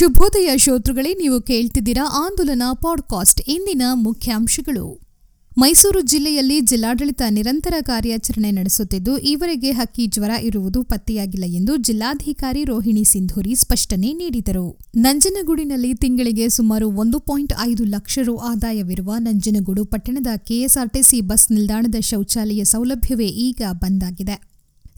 ಶುಭೋದಯ ಶ್ರೋತೃಗಳೇ, ನೀವು ಕೇಳ್ತಿದ್ದೀರಾ ಆಂದೋಲನ ಪಾಡ್ಕಾಸ್ಟ್. ಇಂದಿನ ಮುಖ್ಯಾಂಶಗಳು. ಮೈಸೂರು ಜಿಲ್ಲೆಯಲ್ಲಿ ಜಿಲ್ಲಾಡಳಿತ ನಿರಂತರ ಕಾರ್ಯಾಚರಣೆ ನಡೆಸುತ್ತಿದ್ದು, ಈವರೆಗೆ ಹಕ್ಕಿ ಜ್ವರ ಇರುವುದು ಪತ್ತೆಯಾಗಿಲ್ಲ ಎಂದು ಜಿಲ್ಲಾಧಿಕಾರಿ ರೋಹಿಣಿ ಸಿಂಧೂರಿ ಸ್ಪಷ್ಟನೆ ನೀಡಿದರು. ನಂಜನಗೂಡಿನಲ್ಲಿ ತಿಂಗಳಿಗೆ ಸುಮಾರು ಒಂದು ಪಾಯಿಂಟ್ ಐದು ಲಕ್ಷ ರು ಆದಾಯವಿರುವ ನಂಜನಗೂಡು ಪಟ್ಟಣದ ಕೆಎಸ್ಆರ್ಟಿಸಿ ಬಸ್ ನಿಲ್ದಾಣದ ಶೌಚಾಲಯ ಸೌಲಭ್ಯವೇ ಈಗ ಬಂದಾಗಿದೆ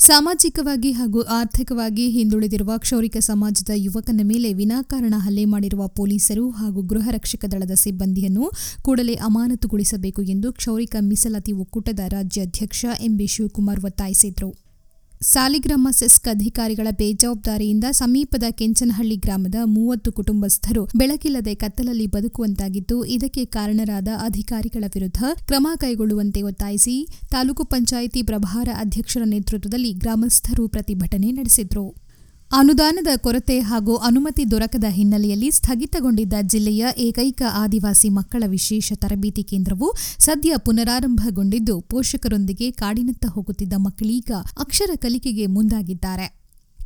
ಸಾಮಾಜಿಕವಾಗಿ ಹಾಗೂ ಆರ್ಥಿಕವಾಗಿ ಹಿಂದುಳಿದಿರುವ ಕ್ಷೌರಿಕ ಸಮಾಜದ ಯುವಕನ ಮೇಲೆ ವಿನಾಕಾರಣ ಹಲ್ಲೆ ಮಾಡಿರುವ ಪೊಲೀಸರು ಹಾಗೂ ಗೃಹ ರಕ್ಷಕ ದಳದ ಸಿಬ್ಬಂದಿಯನ್ನು ಕೂಡಲೇ ಅಮಾನತುಗೊಳಿಸಬೇಕು ಎಂದು ಕ್ಷೌರಿಕ ಮೀಸಲಾತಿ ಒಕ್ಕೂಟದ ರಾಜ್ಯಾಧ್ಯಕ್ಷ ಎಂಬಿ ಶಿವಕುಮಾರ್ ಒತ್ತಾಯಿಸಿದರು. ಸಾಲಿಗ್ರಾಮ ಸೆಸ್ಕ್ ಅಧಿಕಾರಿಗಳ ಬೇಜವಾಬ್ದಾರಿಯಿಂದ ಸಮೀಪದ ಕೆಂಚನಹಳ್ಳಿ ಗ್ರಾಮದ ಮೂವತ್ತು ಕುಟುಂಬಸ್ಥರು ಬೆಳಕಿಲ್ಲದೆ ಕತ್ತಲಲ್ಲಿ ಬದುಕುವಂತಾಗಿದ್ದು, ಇದಕ್ಕೆ ಕಾರಣರಾದ ಅಧಿಕಾರಿಗಳ ವಿರುದ್ಧ ಕ್ರಮ ಕೈಗೊಳ್ಳುವಂತೆ ಒತ್ತಾಯಿಸಿ ತಾಲೂಕು ಪಂಚಾಯಿತಿ ಪ್ರಭಾರ ಅಧ್ಯಕ್ಷರ ನೇತೃತ್ವದಲ್ಲಿ ಗ್ರಾಮಸ್ಥರು ಪ್ರತಿಭಟನೆ ನಡೆಸಿದ್ರು. ಅನುದಾನದ ಕೊರತೆ ಹಾಗೂ ಅನುಮತಿ ದೊರಕದ ಹಿನ್ನೆಲೆಯಲ್ಲಿ ಸ್ಥಗಿತಗೊಂಡಿದ್ದ ಜಿಲ್ಲೆಯ ಏಕೈಕ ಆದಿವಾಸಿ ಮಕ್ಕಳ ವಿಶೇಷ ತರಬೇತಿ ಕೇಂದ್ರವು ಸದ್ಯ ಪುನರಾರಂಭಗೊಂಡಿದ್ದು ಪೋಷಕರೊಂದಿಗೆ ಕಾಡಿನತ್ತ ಹೋಗುತ್ತಿದ್ದ ಮಕ್ಕಳೀಗ ಅಕ್ಷರ ಕಲಿಕೆಗೆ ಮುಂದಾಗಿದ್ದಾರೆ.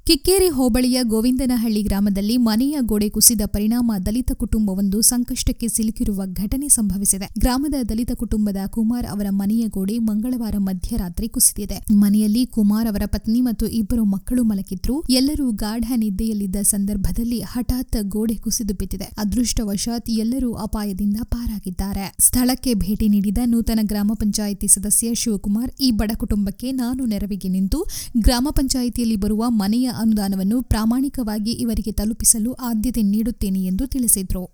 ಕಿಕ್ಕೇರಿ ಹೋಬಳಿಯ ಗೋವಿಂದನಹಳ್ಳಿ ಗ್ರಾಮದಲ್ಲಿ ಮನೆಯ ಗೋಡೆ ಕುಸಿದ ಪರಿಣಾಮ ದಲಿತ ಕುಟುಂಬವೊಂದು ಸಂಕಷ್ಟಕ್ಕೆ ಸಿಲುಕಿರುವ ಘಟನೆ ಸಂಭವಿಸಿದೆ. ಗ್ರಾಮದ ದಲಿತ ಕುಟುಂಬದ ಕುಮಾರ್ ಅವರ ಮನೆಯ ಗೋಡೆ ಮಂಗಳವಾರ ಮಧ್ಯರಾತ್ರಿ ಕುಸಿದಿದೆ. ಮನೆಯಲ್ಲಿ ಕುಮಾರ್ ಅವರ ಪತ್ನಿ ಮತ್ತು ಇಬ್ಬರು ಮಕ್ಕಳು ಮಲಗಿದ್ರು. ಎಲ್ಲರೂ ಗಾಢ ನಿದ್ದೆಯಲ್ಲಿದ್ದ ಸಂದರ್ಭದಲ್ಲಿ ಹಠಾತ್ ಗೋಡೆ ಕುಸಿದು ಬಿದ್ದಿದೆ. ಅದೃಷ್ಟವಶಾತ್ ಎಲ್ಲರೂ ಅಪಾಯದಿಂದ ಪಾರಾಗಿದ್ದಾರೆ. ಸ್ಥಳಕ್ಕೆ ಭೇಟಿ ನೀಡಿದ ನೂತನ ಗ್ರಾಮ ಪಂಚಾಯಿತಿ ಸದಸ್ಯ ಶಿವಕುಮಾರ್, ಈ ಬಡ ಕುಟುಂಬಕ್ಕೆ ನಾನು ನೆರವಿಗೆ ನಿಂತು ಗ್ರಾಮ ಪಂಚಾಯಿತಿಯಲ್ಲಿ ಬರುವ ಮನೆಯ ಅನುದಾನವನ್ನು ಪ್ರಾಮಾಣಿಕವಾಗಿ ಇವರಿಗೆ ತಲುಪಿಸಲು ಆದ್ಯತೆ ನೀಡುತ್ತೇನೆ ಎಂದು ತಿಳಿಸಿದರು.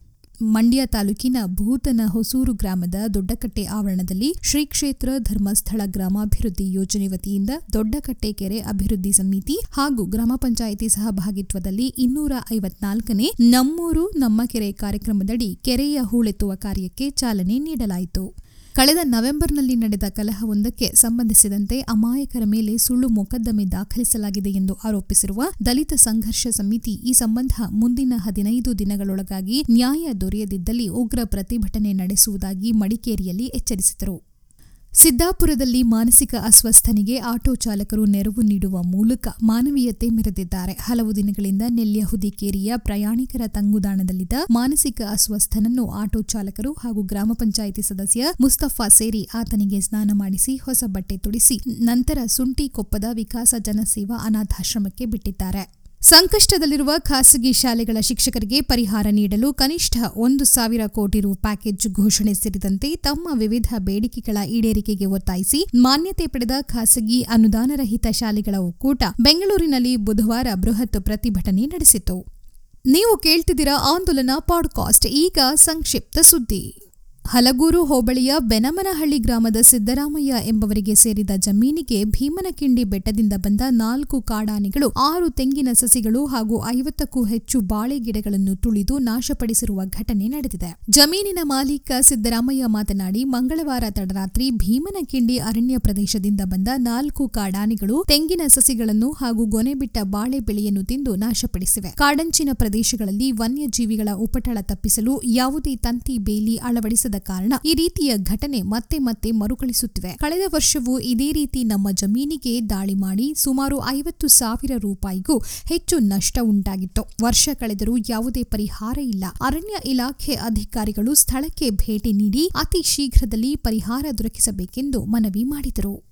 ಮಂಡ್ಯ ತಾಲೂಕಿನ ಭೂತನ ಹೊಸೂರು ಗ್ರಾಮದ ದೊಡ್ಡಕಟ್ಟೆ ಆವರಣದಲ್ಲಿ ಶ್ರೀ ಕ್ಷೇತ್ರ ಧರ್ಮಸ್ಥಳ ಗ್ರಾಮಾಭಿವೃದ್ಧಿ ಯೋಜನೆ ವತಿಯಿಂದ ದೊಡ್ಡಕಟ್ಟೆ ಕೆರೆ ಅಭಿವೃದ್ಧಿ ಸಮಿತಿ ಹಾಗೂ ಗ್ರಾಮ ಪಂಚಾಯಿತಿ ಸಹಭಾಗಿತ್ವದಲ್ಲಿ ಇನ್ನೂರ ಐವತ್ನಾಲ್ಕನೇ ನಮ್ಮೂರು ನಮ್ಮ ಕೆರೆ ಕಾರ್ಯಕ್ರಮದಡಿ ಕೆರೆಯ ಹೂಳೆತ್ತುವ ಕಾರ್ಯಕ್ಕೆ ಚಾಲನೆ ನೀಡಲಾಯಿತು. ಕಳೆದ ನವೆಂಬರ್ನಲ್ಲಿ ನಡೆದ ಕಲಹವೊಂದಕ್ಕೆ ಸಂಬಂಧಿಸಿದಂತೆ ಅಮಾಯಕರ ಮೇಲೆ ಸುಳ್ಳು ಮೊಕದ್ದಮೆ ದಾಖಲಿಸಲಾಗಿದೆ ಎಂದು ಆರೋಪಿಸಿರುವ ದಲಿತ ಸಂಘರ್ಷ ಸಮಿತಿ ಈ ಸಂಬಂಧ ಮುಂದಿನ ಹದಿನೈದು ದಿನಗಳೊಳಗಾಗಿ ನ್ಯಾಯ ದೊರೆಯದಿದ್ದಲ್ಲಿ ಉಗ್ರ ಪ್ರತಿಭಟನೆ ನಡೆಸುವುದಾಗಿ ಮಡಿಕೇರಿಯಲ್ಲಿ ಎಚ್ಚರಿಸಿದರು. ಸಿದ್ದಾಪುರದಲ್ಲಿ ಮಾನಸಿಕ ಅಸ್ವಸ್ಥನಿಗೆ ಆಟೋ ಚಾಲಕರು ನೆರವು ನೀಡುವ ಮೂಲಕ ಮಾನವೀಯತೆ ಮೆರೆದಿದ್ದಾರೆ. ಹಲವು ದಿನಗಳಿಂದ ನೆಲ್ಯಹುದಿಕೇರಿಯ ಪ್ರಯಾಣಿಕರ ತಂಗುದಾಣದಲ್ಲಿದ್ದ ಮಾನಸಿಕ ಅಸ್ವಸ್ಥನನ್ನು ಆಟೋ ಚಾಲಕರು ಹಾಗೂ ಗ್ರಾಮ ಪಂಚಾಯಿತಿ ಸದಸ್ಯ ಮುಸ್ತಫಾ ಸೇರಿ ಆತನಿಗೆ ಸ್ನಾನ ಮಾಡಿಸಿ ಹೊಸ ಬಟ್ಟೆ ತೊಡಿಸಿ, ನಂತರ ಸುಂಟಿಕೊಪ್ಪದ ವಿಕಾಸ ಜನಸೇವಾ ಅನಾಥಾಶ್ರಮಕ್ಕೆ ಬಿಟ್ಟಿದ್ದಾರೆ. ಸಂಕಷ್ಟದಲ್ಲಿರುವ ಖಾಸಗಿ ಶಾಲೆಗಳ ಶಿಕ್ಷಕರಿಗೆ ಪರಿಹಾರ ನೀಡಲು ಕನಿಷ್ಠ ಒಂದು ಸಾವಿರ ಕೋಟಿ ರು ಪ್ಯಾಕೇಜ್ ಘೋಷಣೆ ಸೇರಿದಂತೆ ತಮ್ಮ ವಿವಿಧ ಬೇಡಿಕೆಗಳ ಈಡೇರಿಕೆಗೆ ಒತ್ತಾಯಿಸಿ ಮಾನ್ಯತೆ ಪಡೆದ ಖಾಸಗಿ ಅನುದಾನರಹಿತ ಶಾಲೆಗಳ ಒಕ್ಕೂಟ ಬೆಂಗಳೂರಿನಲ್ಲಿ ಬುಧವಾರ ಬೃಹತ್ ಪ್ರತಿಭಟನೆ ನಡೆಸಿತು ನೀವು ಕೇಳ್ತಿದ್ದೀರಾ ಆಂದೋಲನ ಪಾಡ್ಕಾಸ್ಟ್, ಈಗ ಸಂಕ್ಷಿಪ್ತ ಸುದ್ದಿ. ಹಲಗೂರು ಹೋಬಳಿಯ ಬೆನಮನಹಳ್ಳಿ ಗ್ರಾಮದ ಸಿದ್ದರಾಮಯ್ಯ ಎಂಬವರಿಗೆ ಸೇರಿದ ಜಮೀನಿಗೆ ಭೀಮನಕಿಂಡಿ ಬೆಟ್ಟದಿಂದ ಬಂದ ನಾಲ್ಕು ಕಾಡಾನೆಗಳು, ಆರು ತೆಂಗಿನ ಸಸಿಗಳು ಹಾಗೂ ಐವತ್ತಕ್ಕೂ ಹೆಚ್ಚು ಬಾಳೆ ಗಿಡಗಳನ್ನು ತುಳಿದು ನಾಶಪಡಿಸಿರುವ ಘಟನೆ ನಡೆದಿದೆ. ಜಮೀನಿನ ಮಾಲೀಕ ಸಿದ್ದರಾಮಯ್ಯ ಮಾತನಾಡಿ, ಮಂಗಳವಾರ ತಡರಾತ್ರಿ ಭೀಮನಕಿಂಡಿ ಅರಣ್ಯ ಪ್ರದೇಶದಿಂದ ಬಂದ ನಾಲ್ಕು ಕಾಡಾನೆಗಳು ತೆಂಗಿನ ಸಸಿಗಳನ್ನು ಹಾಗೂ ಗೊನೆಬಿಟ್ಟ ಬಾಳೆ ಬೆಳೆಯನ್ನು ತಿಂದು ನಾಶಪಡಿಸಿವೆ. ಕಾಡಂಚಿನ ಪ್ರದೇಶಗಳಲ್ಲಿ ವನ್ಯಜೀವಿಗಳ ಉಪಟಳ ತಪ್ಪಿಸಲು ಯಾವುದೇ ತಂತಿ, ಬೇಲಿ ಅಳವಡಿಸದ ಕಾರಣ ಈ ರೀತಿಯ ಘಟನೆ ಮತ್ತೆ ಮತ್ತೆ ಮರುಕಳಿಸುತ್ತಿವೆ. ಕಳೆದ ವರ್ಷವೂ ಇದೇ ರೀತಿ ನಮ್ಮ ಜಮೀನಿಗೆ ದಾಳಿ ಮಾಡಿ ಸುಮಾರು ಐವತ್ತು ಸಾವಿರ ರೂಪಾಯಿಗೂ ಹೆಚ್ಚು ನಷ್ಟ ಉಂಟಾಗಿತ್ತು. ವರ್ಷ ಕಳೆದರೂ ಯಾವುದೇ ಪರಿಹಾರ ಇಲ್ಲ. ಅರಣ್ಯ ಇಲಾಖೆ ಅಧಿಕಾರಿಗಳು ಸ್ಥಳಕ್ಕೆ ಭೇಟಿ ನೀಡಿ ಅತಿ ಶೀಘ್ರದಲ್ಲಿ ಪರಿಹಾರ ದೊರಕಿಸಬೇಕೆಂದು ಮನವಿ ಮಾಡಿದರು.